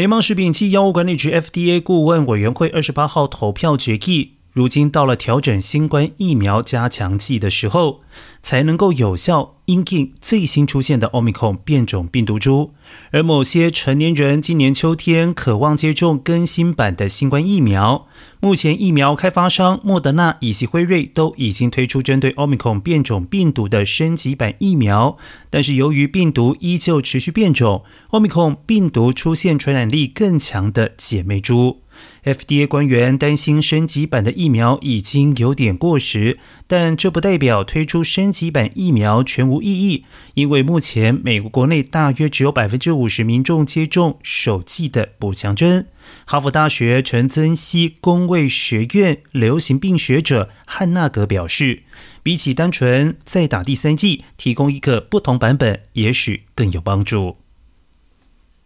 联邦食品及药物管理局 FDA 顾问委员会二十八号投票决议。如今到了调整新冠疫苗加强剂的时候，才能够有效应对最新出现的奥密克戎变种病毒株。而某些成年人今年秋天渴望接种更新版的新冠疫苗。目前，疫苗开发商莫德纳以及辉瑞都已经推出针对奥密克戎变种病毒的升级版疫苗，但是由于病毒依旧持续变种，奥密克戎病毒出现传染力更强的姐妹株。FDA 官员担心升级版的疫苗已经有点过时，但这不代表推出升级版疫苗全无意义，因为目前美国国内大约只有百分之五十民众接种首剂的补强针。哈佛大学陈曾熙公卫学院流行病学者汉纳格表示，比起单纯再打第三剂，提供一个不同版本，也许更有帮助。